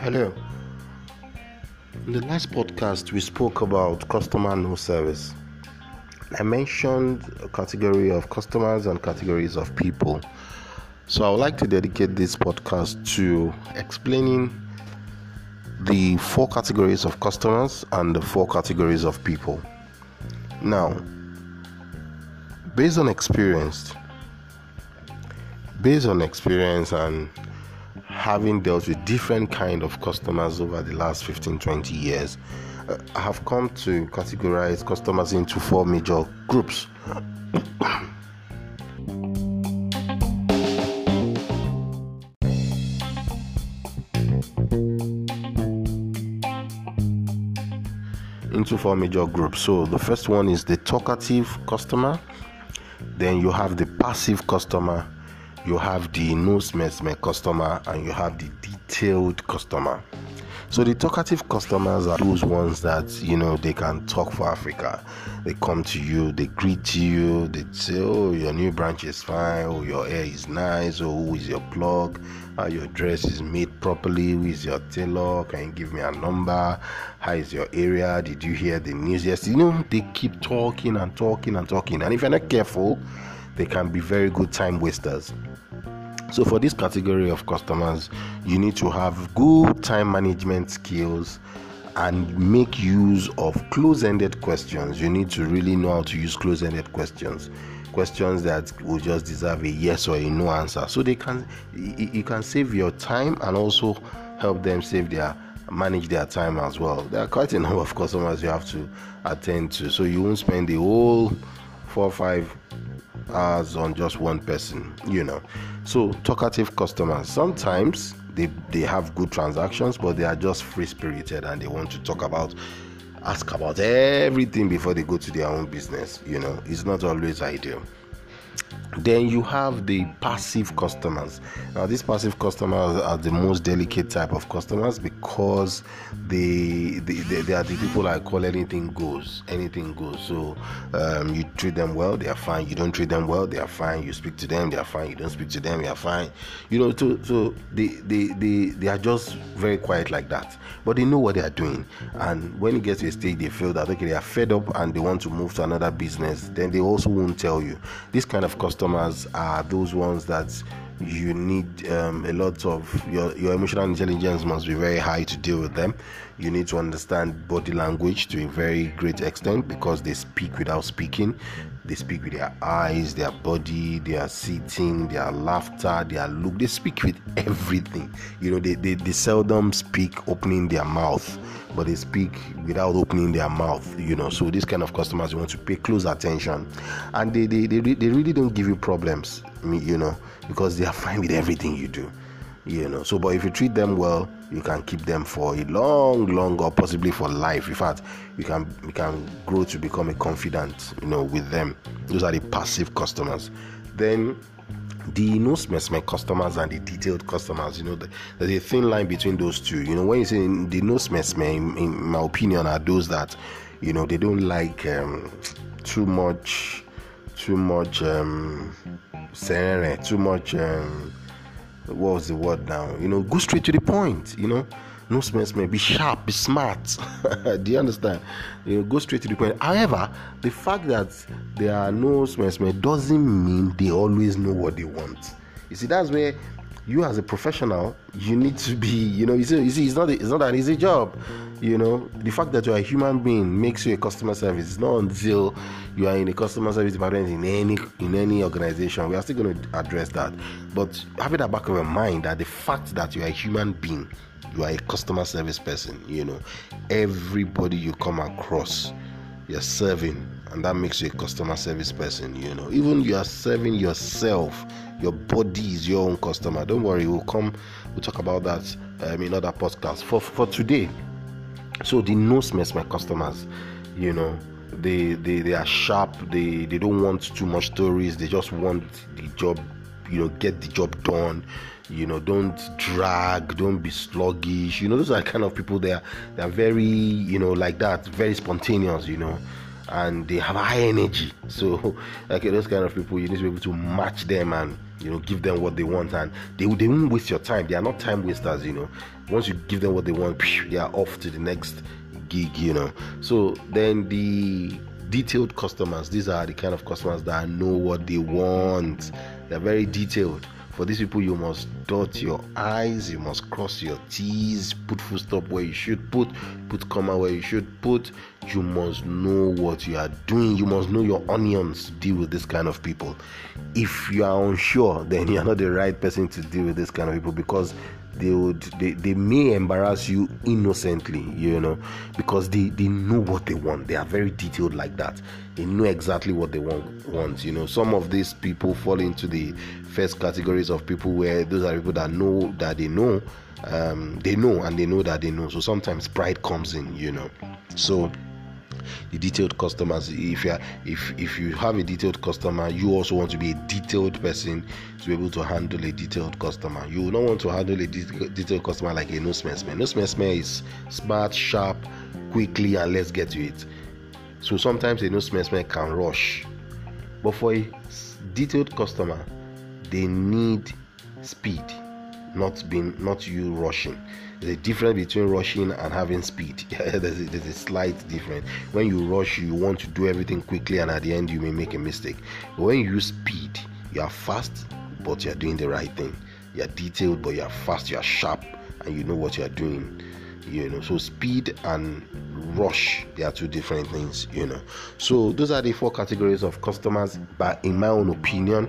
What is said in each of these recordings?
Hello. In the last podcast, we spoke about customer no service. I mentioned a category of customers and categories of people. So I would like to dedicate this podcast to explaining the four categories of customers and the four categories of people. Now, based on experience, based on experience and having dealt with different kind of customers over the last 15 20 years uh, i have come to categorize customers into four major groups. Into four major groups. So the first one is the talkative customer then you have the passive customer you have the no customer and you have the detailed customer. So the talkative customers are those ones that you know they can talk for Africa. They come to you, they greet you, they say, "Oh, your new branch is fine. Oh, your hair is nice. Oh, who is your plug? How your dress is made properly? Who is your tailor? Can you give me a number? How is your area? Did you hear the news Yes, You know, they keep talking and talking and talking, and if you're not careful, they can be very good time wasters. So, for this category of customers, you need to have good time management skills and make use of close ended questions. You need to really know how to use close ended questions. Questions that will just deserve a yes or a no answer. So they can you can save your time and also help them save their manage their time as well. There are quite a number of customers you have to attend to, so you won't spend the whole four or five hours on just one person, you know. So, talkative customers sometimes they, they have good transactions, but they are just free spirited and they want to talk about ask about everything before they go to their own business, you know. It's not always ideal. Then you have the passive customers. Now, these passive customers are the most delicate type of customers because they they, they, are the people I call anything goes. Anything goes. So um, you treat them well, they are fine. You don't treat them well, they are fine. You speak to them, they are fine. You don't speak to them, they are fine. You know, so, so they, they, they, they are just very quiet like that. But they know what they are doing. And when it gets to a stage, they feel that okay, they are fed up and they want to move to another business, then they also won't tell you. This kind of customers are those ones that you need um, a lot of your, your emotional intelligence must be very high to deal with them. You need to understand body language to a very great extent because they speak without speaking. They speak with their eyes their body their sitting their laughter their look they speak with everything. You know they, they, they seldom speak opening their mouth but they speak without opening their mouth you know. So this kind of customers you want to pay close attention. And they they, they, they really don't give you problems you know because they are fine with everything you do you know. So but if you treat them well you can keep them for a long long or possibly for life. In fact you can you can grow to become a confidant you know with them. Those are the passive customers. Then the no smell customers and the detailed customers you know the, there's a thin line between those two. You know when you say the no smell in, in my opinion are those that you know they don't like um, too much too much um too much um what was the word now? You know go straight to the point you know? No smell smell be sharp be smart. Do you understand? You know go straight to the point. However the fact that there are no smell smell doesn't mean they always know what they want. You see that's where you as a professional you need to be you know you see, you see it's not it's not an easy job you know. The fact that you're a human being makes you a customer service. It's not until you are in a customer service department in any in any organization we are still going to address that. But having that back of your mind that the fact that you are a human being you are a customer service person you know everybody you come across you're serving and that makes you a customer service person you know. Even you are serving yourself your body is your own customer. Don't worry we'll come we'll talk about that um, in other podcasts. For for today so the no mess my customers you know they, they they are sharp. They they don't want too much stories. They just want the job you know get the job done. You know don't drag don't be sluggish. You know those are kind of people they are they're very you know like that very spontaneous you know and they have high energy. So, like those kind of people, you need to be able to match them and you know give them what they want, and they they won't waste your time. They are not time wasters. You know, once you give them what they want, they are off to the next gig. You know, so then the detailed customers. These are the kind of customers that know what they want. They're very detailed. For these people, you must dot your I's, you must cross your T's, put full stop where you should put, put comma where you should put. You must know what you are doing. You must know your onions to deal with this kind of people. If you are unsure, then you are not the right person to deal with this kind of people because they would they, they may embarrass you innocently you know because they they know what they want. They are very detailed like that. They know exactly what they want want you know. Some of these people fall into the first categories of people where those are people that know that they know um, they know and they know that they know. So sometimes pride comes in you know. So the detailed customers. If you if if you have a detailed customer you also want to be a detailed person to be able to handle a detailed customer. You will not want to handle a detailed customer like a no smell no smell is smart sharp quickly and let's get to it. So sometimes a no smell can rush. But for a detailed customer they need speed not being not you rushing there's a difference between rushing and having speed. there's, a, there's a slight difference. When you rush, you want to do everything quickly, and at the end, you may make a mistake. But when you use speed, you are fast, but you're doing the right thing. You're detailed, but you're fast, you're sharp, and you know what you're doing. You know, so speed and rush they are two different things you know so those are the four categories of customers but in my own opinion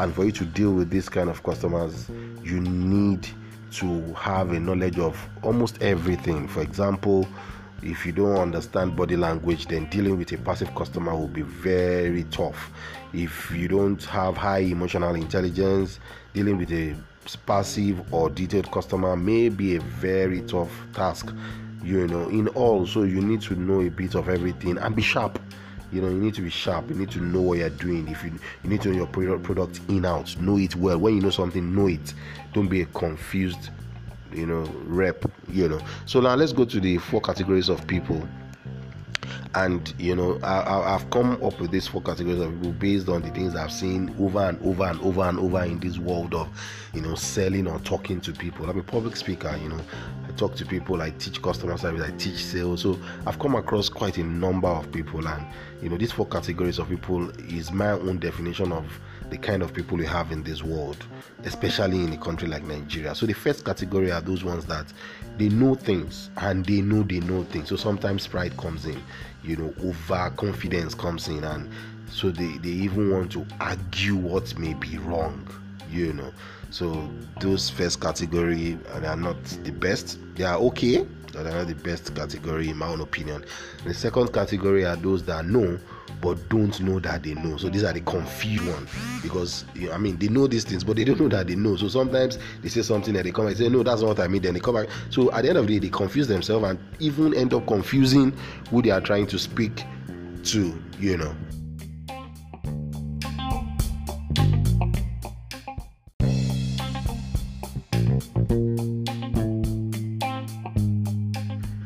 and for you to deal with this kind of customers you need to have a knowledge of almost everything. For example, if you don't understand body language, then dealing with a passive customer will be very tough. If you don't have high emotional intelligence, dealing with a passive or detailed customer may be a very tough task. You know, in all, so you need to know a bit of everything and be sharp. You know you need to be sharp. You need to know what you're doing. If you you need to know your product product in out know it well. When you know something know it. Don't be a confused you know rep you know. So now let's go to the four categories of people and you know I, have come up with these four categories of people based on the things I've seen over and over and over and over in this world of you know selling or talking to people. I'm a public speaker, you know, I talk to people, I teach customer service, I teach sales. So I've come across quite a number of people, and you know, these four categories of people is my own definition of the kind of people we have in this world, especially in a country like Nigeria. So the first category are those ones that they know things and they know they know things. So sometimes pride comes in, you know, overconfidence comes in, and so they, they even want to argue what may be wrong, you know. So those first category they are not the best. They are okay, they're not the best category in my own opinion. And the second category are those that know but don't know that they know. So these are the confused ones because you know, I mean they know these things, but they don't know that they know. So sometimes they say something and they come back and say, No, that's not what I mean. Then they come back. So at the end of the day, they confuse themselves and even end up confusing who they are trying to speak to, you know.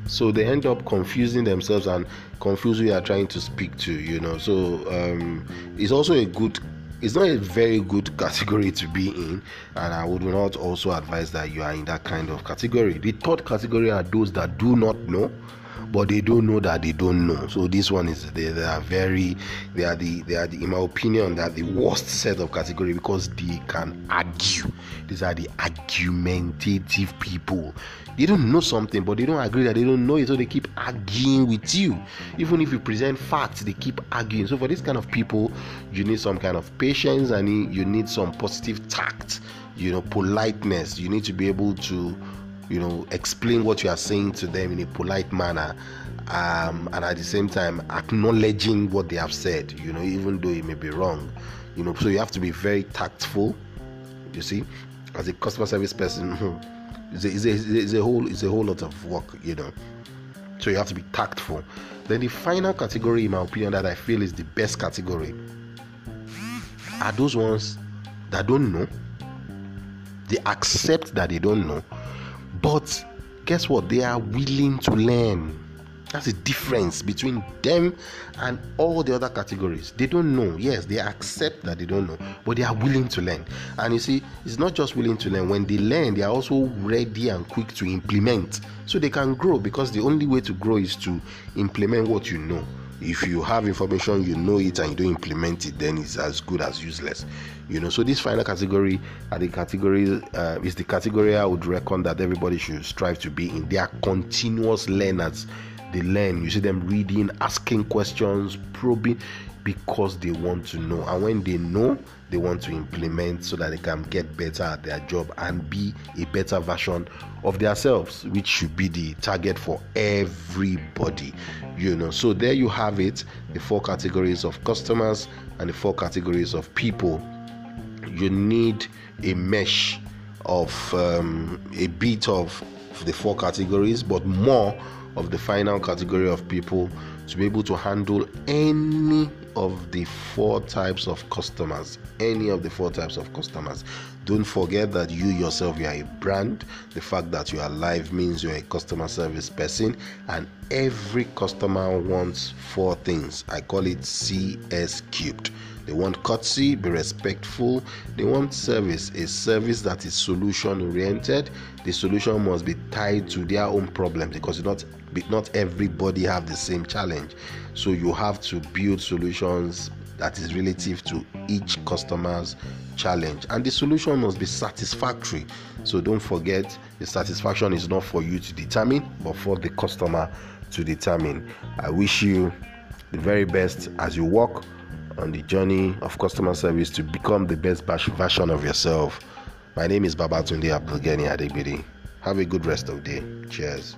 So they end up confusing themselves and confuse who you are trying to speak to you know. So um, it's also a good it's not a very good category to be in. And i would not also advise that you are in that kind of category. The third category are those that do not know but they don't know that they don't know. So this one is they, they are very they are the they are the, in my opinion they are the worst set of category because they can argue. These are the argumentative people. They don't know something, but they don't agree that they don't know it, so they keep arguing with you. Even if you present facts, they keep arguing. So for this kind of people, you need some kind of patience and you need some positive tact, you know, politeness. You need to be able to you know explain what you are saying to them in a polite manner um, and at the same time acknowledging what they have said you know even though it may be wrong you know. So you have to be very tactful you see. As a customer service person it's a, it's a, it's a whole it's a whole lot of work you know. So you have to be tactful. Then the final category in my opinion that i feel is the best category are those ones that don't know. They accept that they don't know but guess what? They are willing to learn. That's the difference between them and all the other categories. They don't know. Yes, they accept that they don't know, but they are willing to learn. And you see, it's not just willing to learn. When they learn, they are also ready and quick to implement. So they can grow because the only way to grow is to implement what you know if you have information you know it and you don't implement it then it's as good as useless. You know so this final category are the category uh, is the category i would reckon that everybody should strive to be in. They are continuous learners. They learn. You see them reading asking questions probing because they want to know. And when they know they want to implement so that they can get better at their job and be a better version of themselves which should be the target for everybody you know. So there you have it the four categories of customers and the four categories of people. You need a mesh of um, a bit of the four categories but more of the final category of people to be able to handle any of the four types of customers any of the four types of customers don't forget that you yourself you are a brand the fact that you are live means you're a customer service person and every customer wants four things i call it cs cubed they want courtesy, be respectful. They want service, a service that is solution oriented. The solution must be tied to their own problems because it's not not everybody have the same challenge. So you have to build solutions that is relative to each customer's challenge and the solution must be satisfactory so don't forget the satisfaction is not for you to determine but for the customer to determine i wish you the very best as you walk on the journey of customer service to become the best version of yourself. My name is Babatunde Abdulgani Adegbidi. Have a good rest of the day. Cheers.